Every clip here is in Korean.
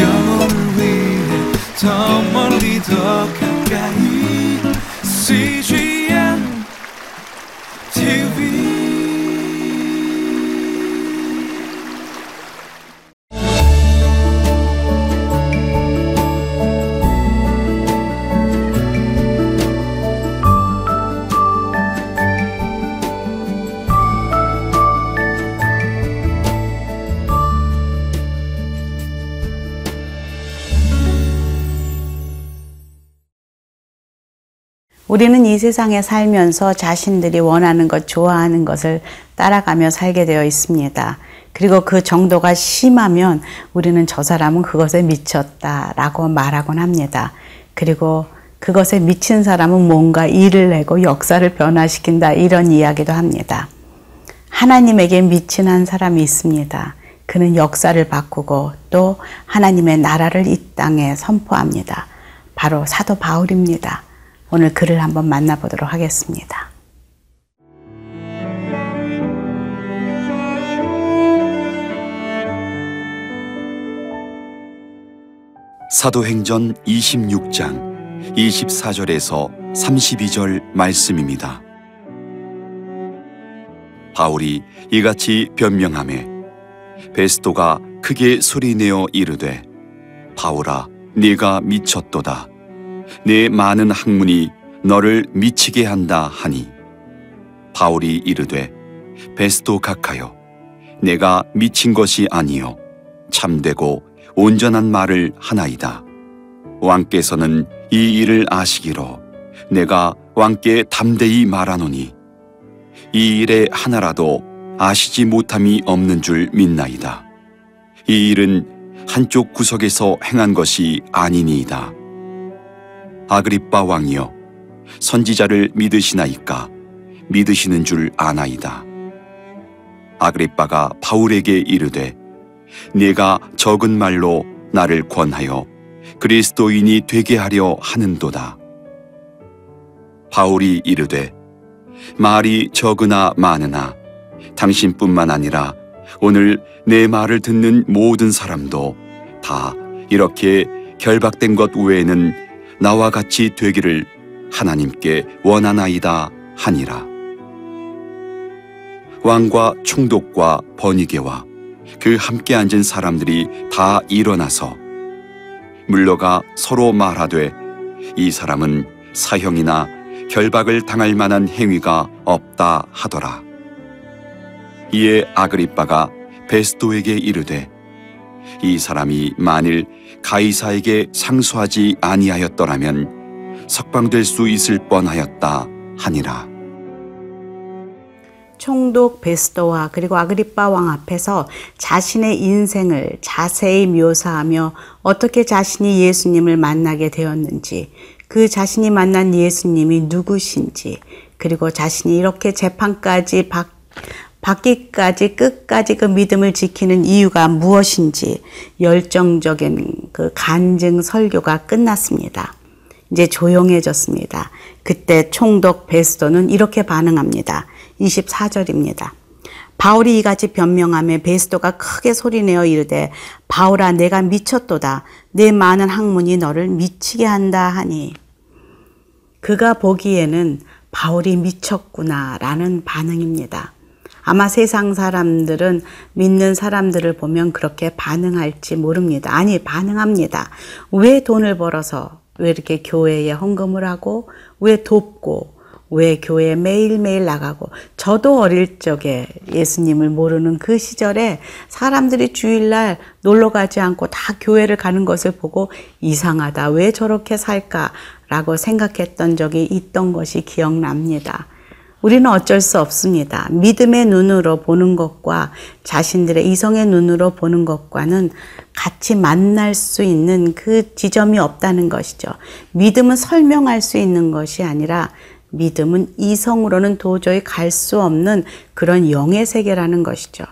영혼을 위해 더 멀리 더 가 우리는 이 세상에 살면서 자신들이 원하는 것, 좋아하는 것을 따라가며 살게 되어 있습니다. 그리고 그 정도가 심하면 우리는 저 사람은 그것에 미쳤다라고 말하곤 합니다. 그리고 그것에 미친 사람은 뭔가 일을 내고 역사를 변화시킨다 이런 이야기도 합니다. 하나님에게 미친 한 사람이 있습니다. 그는 역사를 바꾸고 또 하나님의 나라를 이 땅에 선포합니다. 바로 사도 바울입니다. 오늘 그를 한번 만나보도록 하겠습니다. 사도행전 26장 24절에서 32절 말씀입니다. 바울이 이같이 변명하매 베스토가 크게 소리내어 이르되 바울아 네가 미쳤도다 내 많은 학문이 너를 미치게 한다 하니. 바울이 이르되 베스토 각하여 내가 미친 것이 아니요. 참되고 온전한 말을 하나이다. 왕께서는 이 일을 아시기로 내가 왕께 담대히 말하노니 이 일에 하나라도 아시지 못함이 없는 줄 믿나이다. 이 일은 한쪽 구석에서 행한 것이 아니니이다 아그리빠 왕이여 선지자를 믿으시나이까 믿으시는 줄 아나이다. 아그리빠가 바울에게 이르되 네가 적은 말로 나를 권하여 그리스도인이 되게 하려 하는도다. 바울이 이르되 말이 적으나 많으나 당신뿐만 아니라 오늘 내 말을 듣는 모든 사람도 다 이렇게 결박된 것 외에는 나와 같이 되기를 하나님께 원하나이다 하니라. 왕과 총독과 번이게와 그 함께 앉은 사람들이 다 일어나서 물러가 서로 말하되 이 사람은 사형이나 결박을 당할 만한 행위가 없다 하더라. 이에 아그리빠가 베스도에게 이르되 이 사람이 만일 가이사에게 상수하지 아니하였더라면 석방될 수 있을 뻔하였다 하니라. 총독 베스도와 그리고 아그리빠 왕 앞에서 자신의 인생을 자세히 묘사하며 어떻게 자신이 예수님을 만나게 되었는지, 그 자신이 만난 예수님이 누구신지, 그리고 자신이 이렇게 재판까지 받, 받기까지 끝까지 그 믿음을 지키는 이유가 무엇인지 열정적인 그 간증 설교가 끝났습니다. 이제 조용해졌습니다. 그때 총독 베스도는 이렇게 반응합니다. 24절입니다. 바울이 이같이 변명하며 베스도가 크게 소리내어 이르되 바울아 내가 미쳤도다 내 많은 학문이 너를 미치게 한다 하니 그가 보기에는 바울이 미쳤구나라는 반응입니다. 아마 세상 사람들은 믿는 사람들을 보면 그렇게 반응할지 모릅니다. 아니, 반응합니다. 왜 돈을 벌어서 왜 이렇게 교회에 헌금을 하고 왜 돕고 왜 교회에 매일매일 나가고 저도 어릴 적에 예수님을 모르는 그 시절에 사람들이 주일날 놀러 가지 않고 다 교회를 가는 것을 보고 이상하다. 왜 저렇게 살까라고 생각했던 적이 있던 것이 기억납니다. 우리는 어쩔 수 없습니다. 믿음의 눈으로 보는 것과 자신들의 이성의 눈으로 보는 것과는 같이 만날 수 있는 그 지점이 없다는 것이죠. 믿음은 설명할 수 있는 것이 아니라 믿음은 이성으로는 도저히 갈 수 없는 그런 영의 세계라는 것이죠.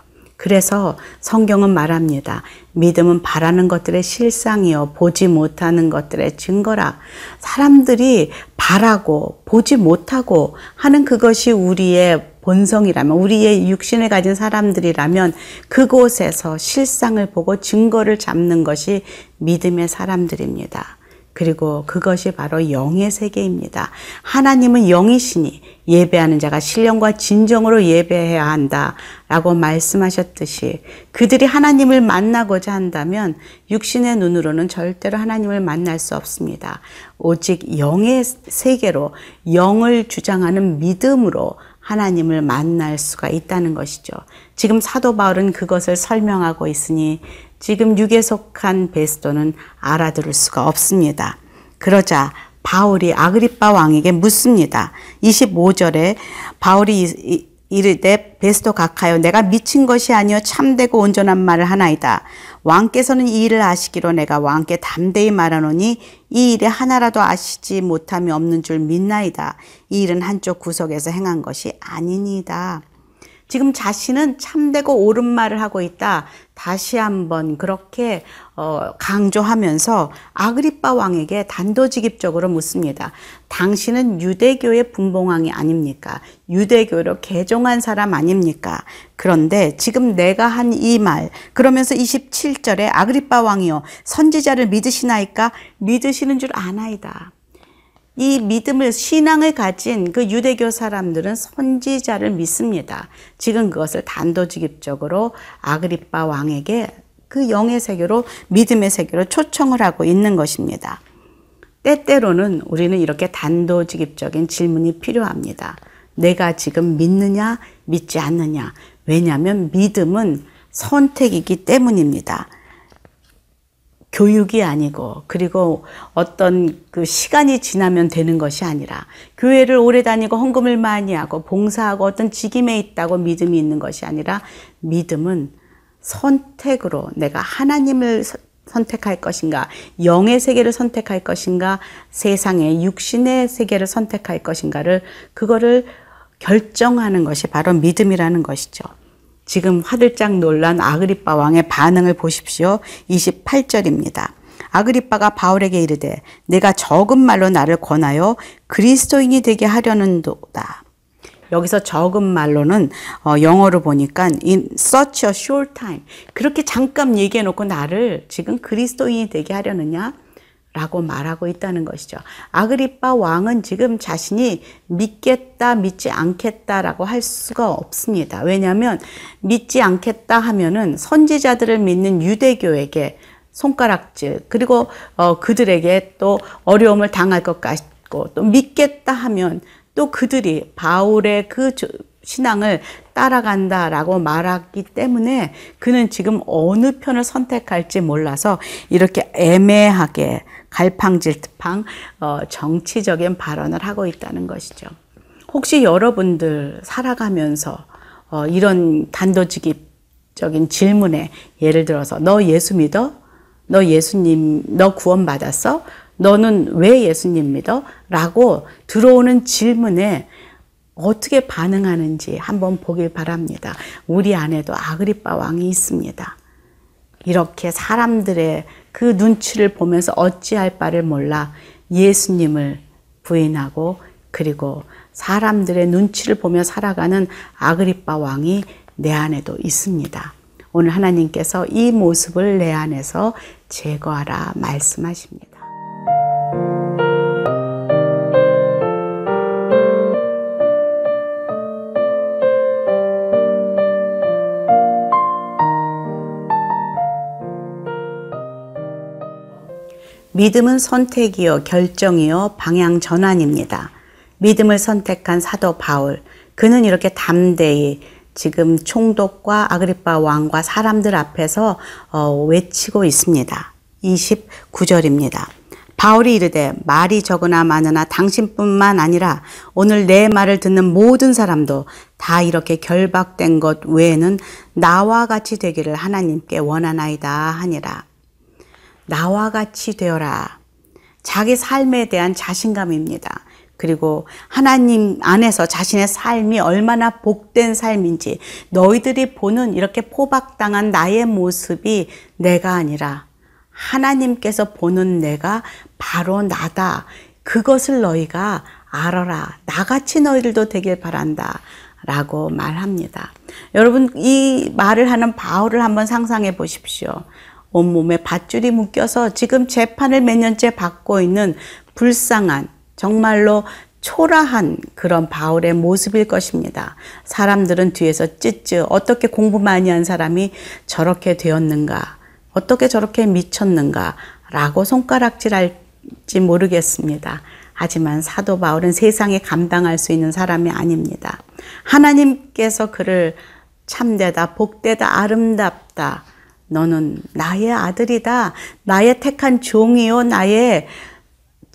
그래서 성경은 말합니다. 믿음은 바라는 것들의 실상이요. 보지 못하는 것들의 증거라. 사람들이 바라고 보지 못하고 하는 그것이 우리의 본성이라면 우리의 육신을 가진 사람들이라면 그곳에서 실상을 보고 증거를 잡는 것이 믿음의 사람들입니다. 그리고 그것이 바로 영의 세계입니다. 하나님은 영이시니 예배하는 자가 신령과 진정으로 예배해야 한다. 라고 말씀하셨듯이 그들이 하나님을 만나고자 한다면 육신의 눈으로는 절대로 하나님을 만날 수 없습니다. 오직 영의 세계로 영을 주장하는 믿음으로 하나님을 만날 수가 있다는 것이죠. 지금 사도 바울은 그것을 설명하고 있으니 지금 육에 속한 베스도는 알아들을 수가 없습니다. 그러자 바울이 아그리빠 왕에게 묻습니다. 25절에 바울이 이르되 베스도 각하여 내가 미친 것이 아니요 참되고 온전한 말을 하나이다. 왕께서는 이 일을 아시기로 내가 왕께 담대히 말하노니 이 일에 하나라도 아시지 못함이 없는 줄 믿나이다. 이 일은 한쪽 구석에서 행한 것이 아니니다. 지금 자신은 참되고 옳은 말을 하고 있다. 다시 한번 그렇게 어, 강조하면서 아그리빠 왕에게 단도직입적으로 묻습니다. 당신은 유대교의 분봉왕이 아닙니까? 유대교로 개종한 사람 아닙니까? 그런데 지금 내가 한 이 말, 그러면서 27절에 아그리빠 왕이요, 선지자를 믿으시나이까? 믿으시는 줄 아나이다. 이 믿음을 신앙을 가진 그 유대교 사람들은 선지자를 믿습니다. 지금 그것을 단도직입적으로 아그리빠 왕에게 그 영의 세계로 믿음의 세계로 초청을 하고 있는 것입니다. 때때로는 우리는 이렇게 단도직입적인 질문이 필요합니다. 내가 지금 믿느냐, 믿지 않느냐. 왜냐하면 믿음은 선택이기 때문입니다. 교육이 아니고 그리고 어떤 그 시간이 지나면 되는 것이 아니라 교회를 오래 다니고 헌금을 많이 하고 봉사하고 어떤 직임에 있다고 믿음이 있는 것이 아니라 믿음은 선택으로 내가 하나님을 선택할 것인가, 영의 세계를 선택할 것인가, 세상의 육신의 세계를 선택할 것인가를 그거를 결정하는 것이 바로 믿음이라는 것이죠. 지금 화들짝 놀란 아그리빠 왕의 반응을 보십시오. 28절입니다. 아그리빠가 바울에게 이르되 내가 적은 말로 나를 권하여 그리스도인이 되게 하려는도다. 여기서 적은 말로는 어, 영어로 보니까 in such a short time 그렇게 잠깐 얘기해 놓고 나를 지금 그리스도인이 되게 하려느냐? 라고 말하고 있다는 것이죠. 아그리빠 왕은 지금 자신이 믿겠다, 믿지 않겠다라고 할 수가 없습니다. 왜냐하면 믿지 않겠다 하면은 선지자들을 믿는 유대교에게 손가락질, 그리고 어, 그들에게 또 어려움을 당할 것 같고, 또 믿겠다 하면 또 그들이 바울의 그 신앙을 따라간다라고 말하기 때문에 그는 지금 어느 편을 선택할지 몰라서 이렇게 애매하게 갈팡질팡 어, 정치적인 발언을 하고 있다는 것이죠. 혹시 여러분들 살아가면서 어, 이런 단도직입적인 질문에 예를 들어서 너 예수 믿어? 너 예수님 너 구원 받았어? 너는 왜 예수님 믿어? 라고 들어오는 질문에 어떻게 반응하는지 한번 보길 바랍니다. 우리 안에도 아그리빠 왕이 있습니다. 이렇게 사람들의 그 눈치를 보면서 어찌할 바를 몰라 예수님을 부인하고 그리고 사람들의 눈치를 보며 살아가는 아그리빠 왕이 내 안에도 있습니다. 오늘 하나님께서 이 모습을 내 안에서 제거하라 말씀하십니다. 믿음은 선택이요, 결정이요, 방향 전환입니다. 믿음을 선택한 사도 바울. 그는 이렇게 담대히 지금 총독과 아그리파 왕과 사람들 앞에서 어, 외치고 있습니다. 29절입니다. 바울이 이르되 말이 적으나 많으나 당신뿐만 아니라 오늘 내 말을 듣는 모든 사람도 다 이렇게 결박된 것 외에는 나와 같이 되기를 하나님께 원하나이다 하니라. 나와 같이 되어라. 자기 삶에 대한 자신감입니다. 그리고 하나님 안에서 자신의 삶이 얼마나 복된 삶인지 너희들이 보는 이렇게 포박당한 나의 모습이 내가 아니라 하나님께서 보는 내가 바로 나다. 그것을 너희가 알아라. 나같이 너희들도 되길 바란다. 라고 말합니다. 여러분, 이 말을 하는 바울을 한번 상상해 보십시오. 온몸에 밧줄이 묶여서 지금 재판을 몇 년째 받고 있는 불쌍한, 정말로 초라한 그런 바울의 모습일 것입니다. 사람들은 뒤에서 찌찌 어떻게 공부 많이 한 사람이 저렇게 되었는가, 어떻게 저렇게 미쳤는가, 라고 손가락질 할지 모르겠습니다. 하지만 사도 바울은 세상에 감당할 수 있는 사람이 아닙니다. 하나님께서 그를 참되다, 복되다, 아름답다. 너는 나의 아들이다. 나의 택한 종이요. 나의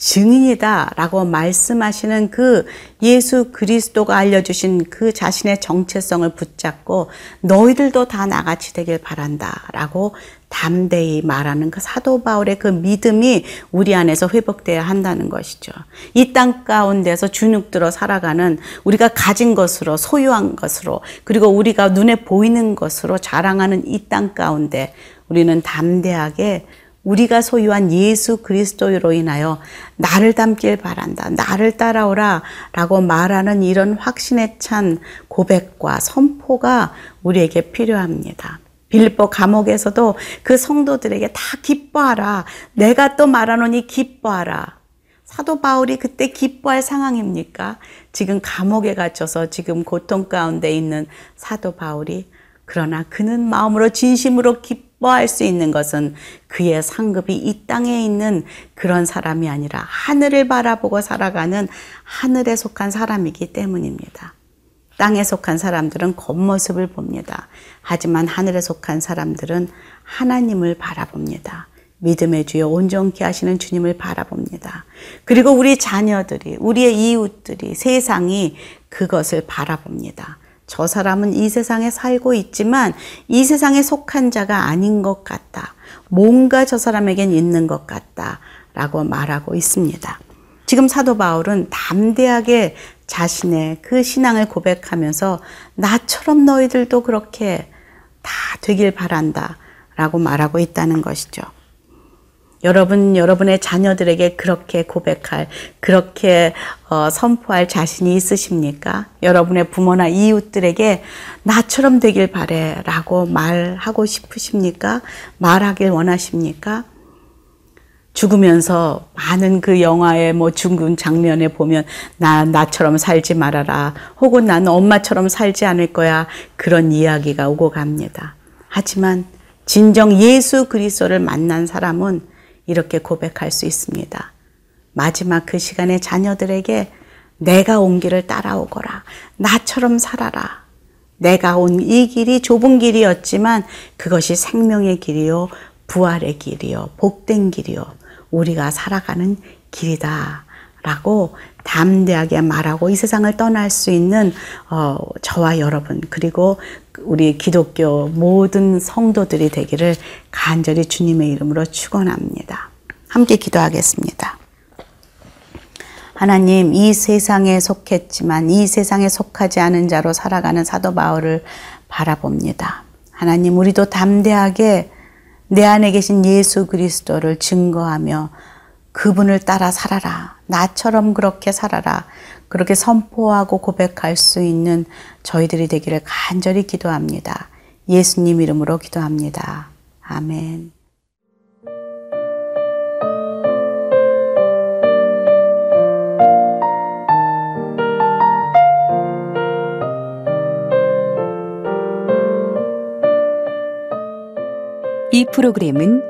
증인이다. 라고 말씀하시는 그 예수 그리스도가 알려주신 그 자신의 정체성을 붙잡고 너희들도 다 나같이 되길 바란다. 라고 담대히 말하는 그 사도 바울의 그 믿음이 우리 안에서 회복되어야 한다는 것이죠. 이 땅 가운데서 주눅들어 살아가는 우리가 가진 것으로 소유한 것으로 그리고 우리가 눈에 보이는 것으로 자랑하는 이 땅 가운데 우리는 담대하게 우리가 소유한 예수 그리스도로 인하여 나를 닮길 바란다. 나를 따라오라. 라고 말하는 이런 확신에 찬 고백과 선포가 우리에게 필요합니다. 빌립보 감옥에서도 그 성도들에게 다 기뻐하라. 내가 또 말하노니 기뻐하라. 사도 바울이 그때 기뻐할 상황입니까? 지금 감옥에 갇혀서 지금 고통 가운데 있는 사도 바울이 그러나 그는 마음으로 진심으로 기뻐 할 수 있는 것은 그의 상급이 이 땅에 있는 그런 사람이 아니라 하늘을 바라보고 살아가는 하늘에 속한 사람이기 때문입니다. 땅에 속한 사람들은 겉모습을 봅니다. 하지만 하늘에 속한 사람들은 하나님을 바라봅니다. 믿음의 주여 온전케 하시는 주님을 바라봅니다. 그리고 우리 자녀들이, 우리의 이웃들이, 세상이 그것을 바라봅니다. 저 사람은 이 세상에 살고 있지만 이 세상에 속한 자가 아닌 것 같다. 뭔가 저 사람에겐 있는 것 같다. 라고 말하고 있습니다. 지금 사도 바울은 담대하게 자신의 그 신앙을 고백하면서 나처럼 너희들도 그렇게 다 되길 바란다. 라고 말하고 있다는 것이죠. 여러분, 여러분의 자녀들에게 그렇게 고백할, 그렇게 어, 선포할 자신이 있으십니까? 여러분의 부모나 이웃들에게 나처럼 되길 바래 라고 말하고 싶으십니까? 말하길 원하십니까? 죽으면서 많은 그 영화의 뭐 죽은 장면에 보면 나, 나처럼 살지 말아라. 혹은 나는 엄마처럼 살지 않을 거야. 그런 이야기가 오고 갑니다. 하지만 진정 예수 그리스도를 만난 사람은 이렇게 고백할 수 있습니다. 마지막 그 시간에 자녀들에게 내가 온 길을 따라오거라. 나처럼 살아라. 내가 온 이 길이 좁은 길이었지만 그것이 생명의 길이요, 부활의 길이요, 복된 길이요, 우리가 살아가는 길이다. 라고 담대하게 말하고 이 세상을 떠날 수 있는 어, 저와 여러분 그리고 우리 기독교 모든 성도들이 되기를 간절히 주님의 이름으로 축원합니다. 함께 기도하겠습니다. 하나님 이 세상에 속했지만 이 세상에 속하지 않은 자로 살아가는 사도 바울을 바라봅니다. 하나님 우리도 담대하게 내 안에 계신 예수 그리스도를 증거하며 그분을 따라 살아라. 나처럼 그렇게 살아라. 그렇게 선포하고 고백할 수 있는 저희들이 되기를 간절히 기도합니다. 예수님 이름으로 기도합니다. 아멘. 이 프로그램은